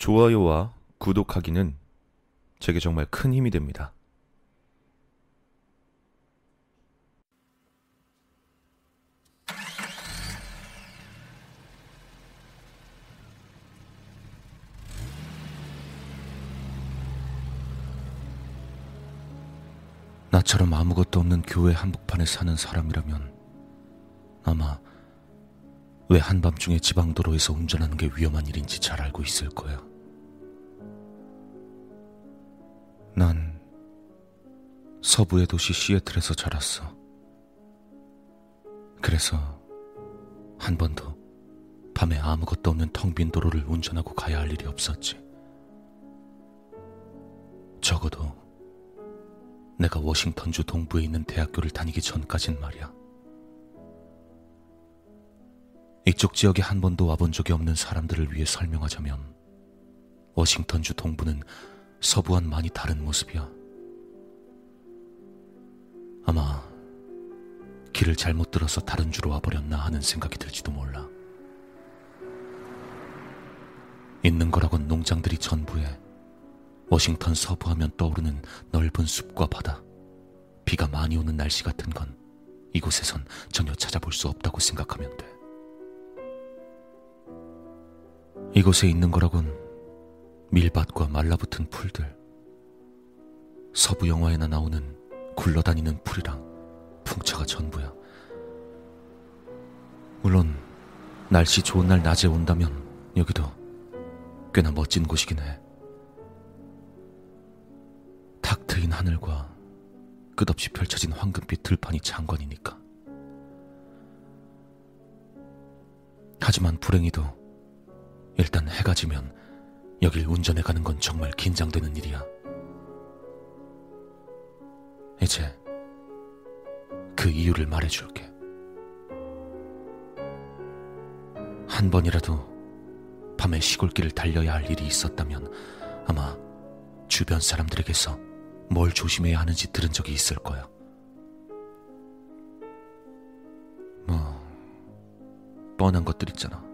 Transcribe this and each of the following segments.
좋아요와 구독하기는 제게 정말 큰 힘이 됩니다. 나처럼 아무것도 없는 교회 한복판에 사는 사람이라면 아마 왜 한밤중에 지방도로에서 운전하는 게 위험한 일인지 잘 알고 있을 거야. 난 서부의 도시 시애틀에서 자랐어. 그래서 한 번도 밤에 아무것도 없는 텅 빈 도로를 운전하고 가야 할 일이 없었지. 적어도 내가 워싱턴주 동부에 있는 대학교를 다니기 전까진 말이야. 이쪽 지역에 한 번도 와본 적이 없는 사람들을 위해 설명하자면 워싱턴주 동부는 서부와는 많이 다른 모습이야. 아마 길을 잘못 들어서 다른 주로 와버렸나 하는 생각이 들지도 몰라. 있는 거라곤 농장들이 전부에 워싱턴 서부하면 떠오르는 넓은 숲과 바다, 비가 많이 오는 날씨 같은 건 이곳에선 전혀 찾아볼 수 없다고 생각하면 돼. 이곳에 있는 거라곤 밀밭과 말라붙은 풀들, 서부 영화에나 나오는 굴러다니는 풀이랑 풍차가 전부야. 물론 날씨 좋은 날 낮에 온다면 여기도 꽤나 멋진 곳이긴 해. 탁 트인 하늘과 끝없이 펼쳐진 황금빛 들판이 장관이니까. 하지만 불행히도 일단 해가 지면 여길 운전해 가는 건 정말 긴장되는 일이야. 이제 그 이유를 말해줄게. 한 번이라도 밤에 시골길을 달려야 할 일이 있었다면 아마 주변 사람들에게서 뭘 조심해야 하는지 들은 적이 있을 거야. 뭐, 뻔한 것들 있잖아.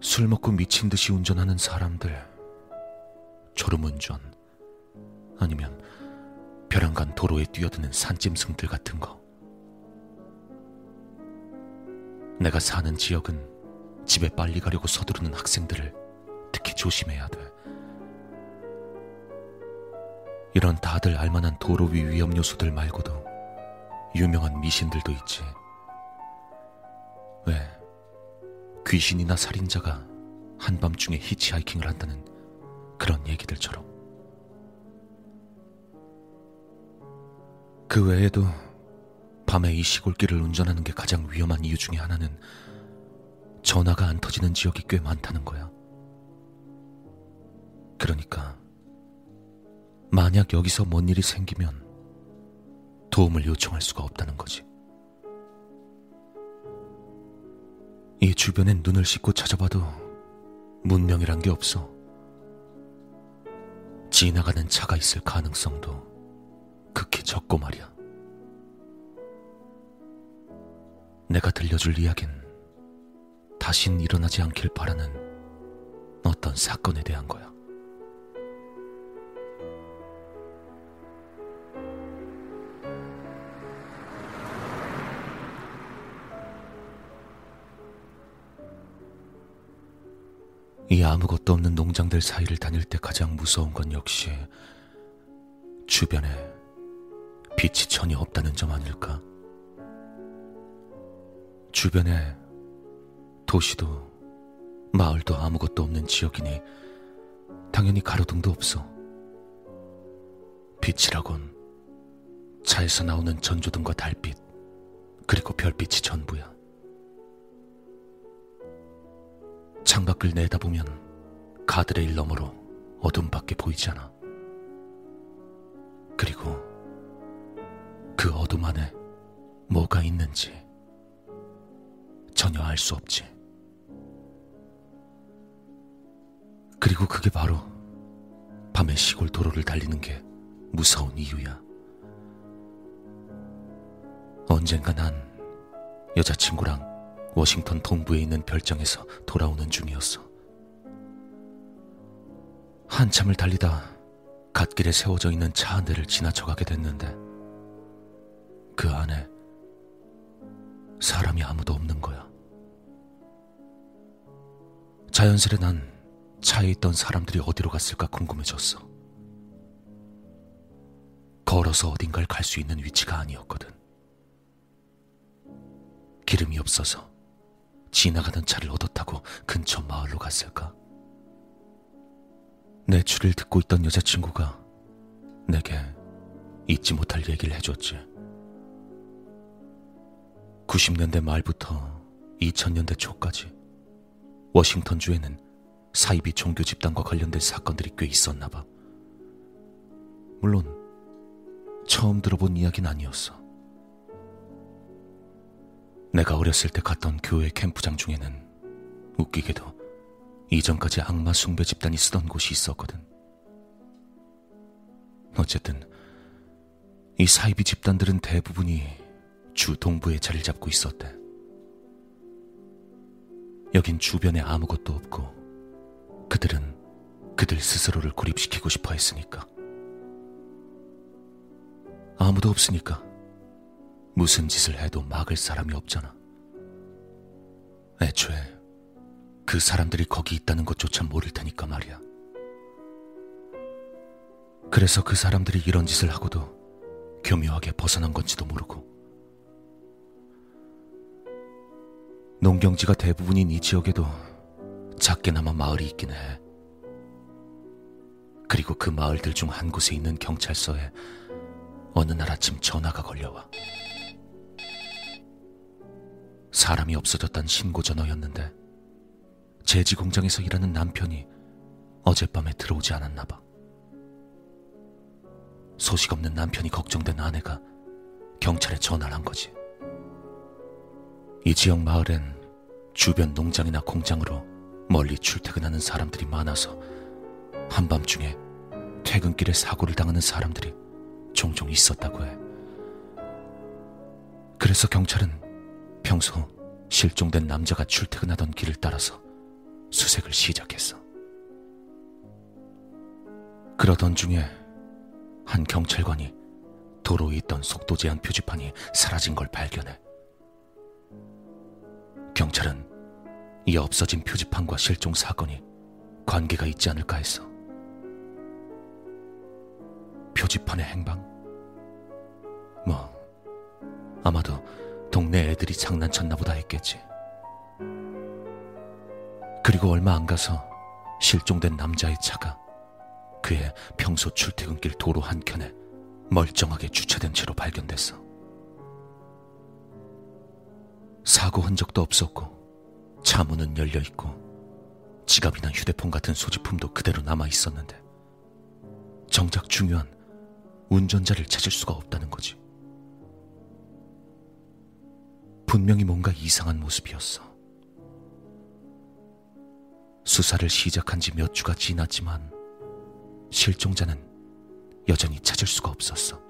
술 먹고 미친 듯이 운전하는 사람들, 졸음운전, 아니면 벼랑간 도로에 뛰어드는 산짐승들 같은 거. 내가 사는 지역은 집에 빨리 가려고 서두르는 학생들을 특히 조심해야 돼. 이런 다들 알만한 도로 위 위험 요소들 말고도 유명한 미신들도 있지. 왜 귀신이나 살인자가 한밤중에 히치하이킹을 한다는 그런 얘기들처럼. 그 외에도 밤에 이 시골길을 운전하는 게 가장 위험한 이유 중에 하나는 전화가 안 터지는 지역이 꽤 많다는 거야. 그러니까 만약 여기서 뭔 일이 생기면 도움을 요청할 수가 없다는 거지. 이 주변엔 눈을 씻고 찾아봐도 문명이란 게 없어. 지나가는 차가 있을 가능성도 극히 적고 말이야. 내가 들려줄 이야기는 다신 일어나지 않길 바라는 어떤 사건에 대한 거야. 이 아무것도 없는 농장들 사이를 다닐 때 가장 무서운 건 역시 주변에 빛이 전혀 없다는 점 아닐까? 주변에 도시도 마을도 아무것도 없는 지역이니 당연히 가로등도 없어. 빛이라곤 차에서 나오는 전조등과 달빛, 그리고 별빛이 전부야. 창밖을 내다보면 가드레일 너머로 어둠밖에 보이지 않아. 그리고 그 어둠 안에 뭐가 있는지 전혀 알 수 없지. 그리고 그게 바로 밤에 시골 도로를 달리는 게 무서운 이유야. 언젠가 난 여자친구랑 워싱턴 동부에 있는 별장에서 돌아오는 중이었어. 한참을 달리다 갓길에 세워져 있는 차 한 대를 지나쳐가게 됐는데 그 안에 사람이 아무도 없는 거야. 자연스레 난 차에 있던 사람들이 어디로 갔을까 궁금해졌어. 걸어서 어딘가를 갈 수 있는 위치가 아니었거든. 기름이 없어서 지나가던 차를 얻어 타고 근처 마을로 갔을까? 내 추를 듣고 있던 여자친구가 내게 잊지 못할 얘기를 해줬지. 90년대 말부터 2000년대 초까지 워싱턴주에는 사이비 종교 집단과 관련된 사건들이 꽤 있었나 봐. 물론 처음 들어본 이야기는 아니었어. 내가 어렸을 때 갔던 교회 캠프장 중에는 웃기게도 이전까지 악마 숭배 집단이 쓰던 곳이 있었거든. 어쨌든 이 사이비 집단들은 대부분이 주 동부에 자리를 잡고 있었대. 여긴 주변에 아무것도 없고 그들은 그들 스스로를 고립시키고 싶어 했으니까. 아무도 없으니까 무슨 짓을 해도 막을 사람이 없잖아. 애초에 그 사람들이 거기 있다는 것조차 모를 테니까 말이야. 그래서 그 사람들이 이런 짓을 하고도 교묘하게 벗어난 건지도 모르고. 농경지가 대부분인 이 지역에도 작게나마 마을이 있긴 해. 그리고 그 마을들 중 한 곳에 있는 경찰서에 어느 날 아침 전화가 걸려와. 사람이 없어졌단 신고 전화였는데 제지 공장에서 일하는 남편이 어젯밤에 들어오지 않았나 봐. 소식 없는 남편이 걱정된 아내가 경찰에 전화를 한 거지. 이 지역 마을엔 주변 농장이나 공장으로 멀리 출퇴근하는 사람들이 많아서 한밤중에 퇴근길에 사고를 당하는 사람들이 종종 있었다고 해. 그래서 경찰은 평소 실종된 남자가 출퇴근하던 길을 따라서 수색을 시작했어. 그러던 중에 한 경찰관이 도로에 있던 속도 제한 표지판이 사라진 걸 발견해. 경찰은 이 없어진 표지판과 실종 사건이 관계가 있지 않을까 했어. 표지판의 행방? 뭐, 아마도 동네 애들이 장난쳤나 보다 했겠지. 그리고 얼마 안 가서 실종된 남자의 차가 그의 평소 출퇴근길 도로 한켠에 멀쩡하게 주차된 채로 발견됐어. 사고 흔적도 없었고 차 문은 열려 있고 지갑이나 휴대폰 같은 소지품도 그대로 남아 있었는데 정작 중요한 운전자를 찾을 수가 없다는 거지. 분명히 뭔가 이상한 모습이었어. 수사를 시작한 지 몇 주가 지났지만 실종자는 여전히 찾을 수가 없었어.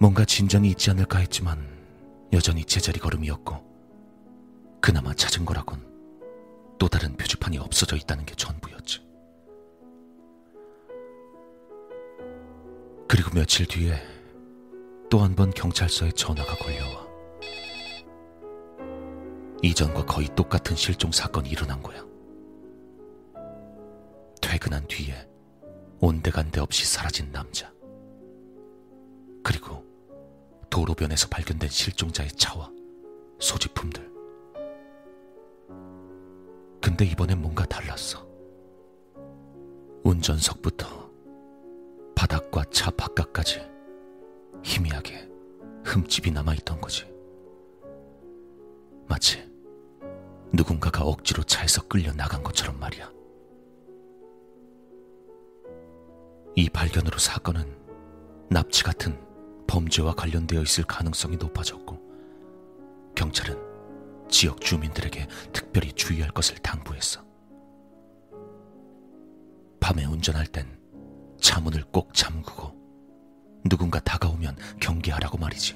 뭔가 진전이 있지 않을까 했지만 여전히 제자리 걸음이었고 그나마 찾은 거라곤 또 다른 표지판이 없어져 있다는 게 전부였지. 그리고 며칠 뒤에 또 한 번 경찰서에 전화가 걸려와. 이전과 거의 똑같은 실종 사건이 일어난 거야. 퇴근한 뒤에 온데간데 없이 사라진 남자. 그리고 도로변에서 발견된 실종자의 차와 소지품들. 근데 이번엔 뭔가 달랐어. 운전석부터 바닥과 차 바깥까지 희미하게 흠집이 남아있던 거지. 마치 누군가가 억지로 차에서 끌려 나간 것처럼 말이야. 이 발견으로 사건은 납치 같은 범죄와 관련되어 있을 가능성이 높아졌고, 경찰은 지역 주민들에게 특별히 주의할 것을 당부했어. 밤에 운전할 땐 차문을 꼭 잠그고 누군가 다가오면 경계하라고 말이지.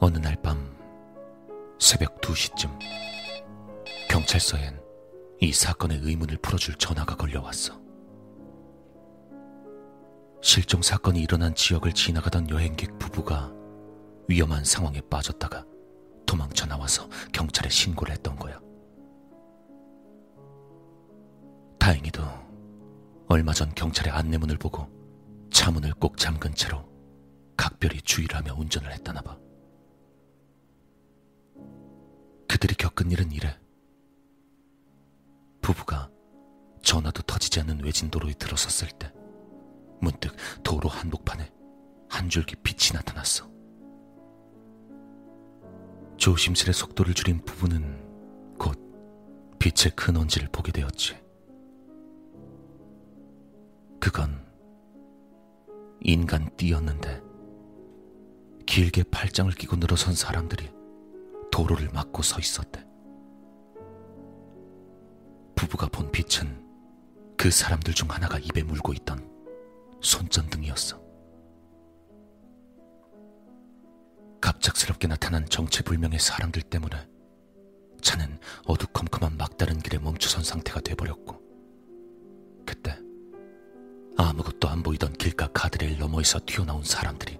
어느 날 밤 새벽 2시쯤 경찰서엔 이 사건의 의문을 풀어줄 전화가 걸려왔어. 실종 사건이 일어난 지역을 지나가던 여행객 부부가 위험한 상황에 빠졌다가 도망쳐 나와서 경찰에 신고를 했던 거야. 다행히도 얼마 전 경찰의 안내문을 보고 차문을 꼭 잠근 채로 각별히 주의를 하며 운전을 했다나 봐. 그들이 겪은 일은 이래. 부부가 전화도 터지지 않는 외진 도로에 들어섰을 때 문득 도로 한복판에 한 줄기 빛이 나타났어. 조심스레 속도를 줄인 부부는 곧 빛의 근원지를 보게 되었지. 그건 인간 띠였는데 길게 팔짱을 끼고 늘어선 사람들이 도로를 막고 서 있었대. 부부가 본 빛은 그 사람들 중 하나가 입에 물고 있던 손전등이었어. 갑작스럽게 나타난 정체불명의 사람들 때문에 차는 어두컴컴한 막다른 길에 멈춰선 상태가 돼버렸고 그때 아무것도 안 보이던 길가 가드레일 너머에서 튀어나온 사람들이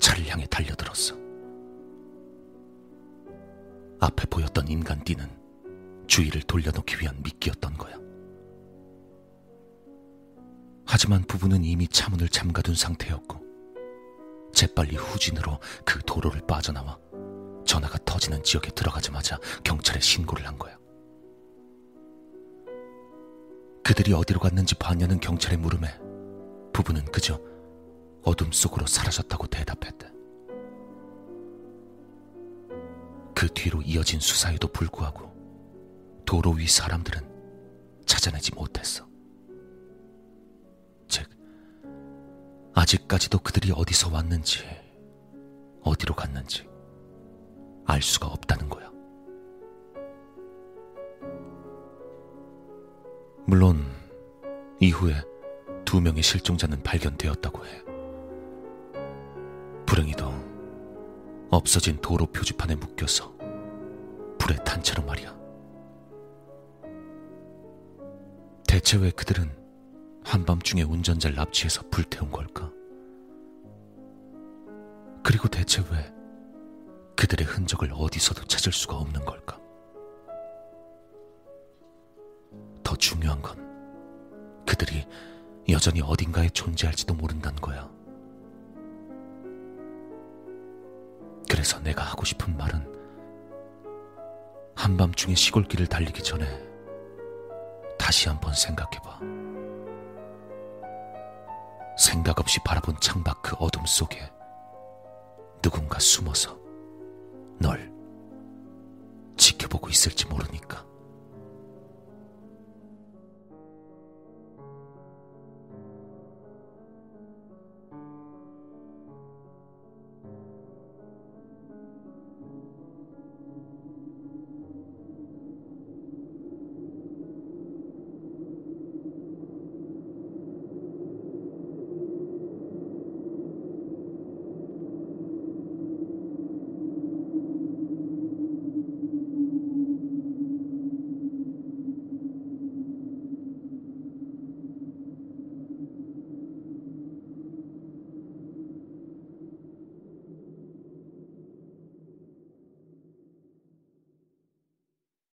차를 향해 달려들었어. 앞에 보였던 인간 띠는 주위를 돌려놓기 위한 미끼였던 거야. 하지만 부부는 이미 차문을 잠가둔 상태였고 재빨리 후진으로 그 도로를 빠져나와 전화가 터지는 지역에 들어가자마자 경찰에 신고를 한 거야. 그들이 어디로 갔는지 봤냐는 경찰의 물음에 부부는 그저 어둠 속으로 사라졌다고 대답했다. 그 뒤로 이어진 수사에도 불구하고 도로 위 사람들은 찾아내지 못했어. 즉, 아직까지도 그들이 어디서 왔는지, 어디로 갔는지 알 수가 없다는 거야. 물론 이후에 두 명의 실종자는 발견되었다고 해. 불행히도 없어진 도로 표지판에 묶여서 불에 탄 채로 말이야. 대체 왜 그들은 한밤중에 운전자를 납치해서 불태운 걸까? 그리고 대체 왜 그들의 흔적을 어디서도 찾을 수가 없는 걸까? 중요한 건 그들이 여전히 어딘가에 존재할지도 모른다는 거야. 그래서 내가 하고 싶은 말은 한밤중에 시골길을 달리기 전에 다시 한번 생각해봐. 생각 없이 바라본 창밖 그 어둠 속에 누군가 숨어서 널 지켜보고 있을지 모르니까.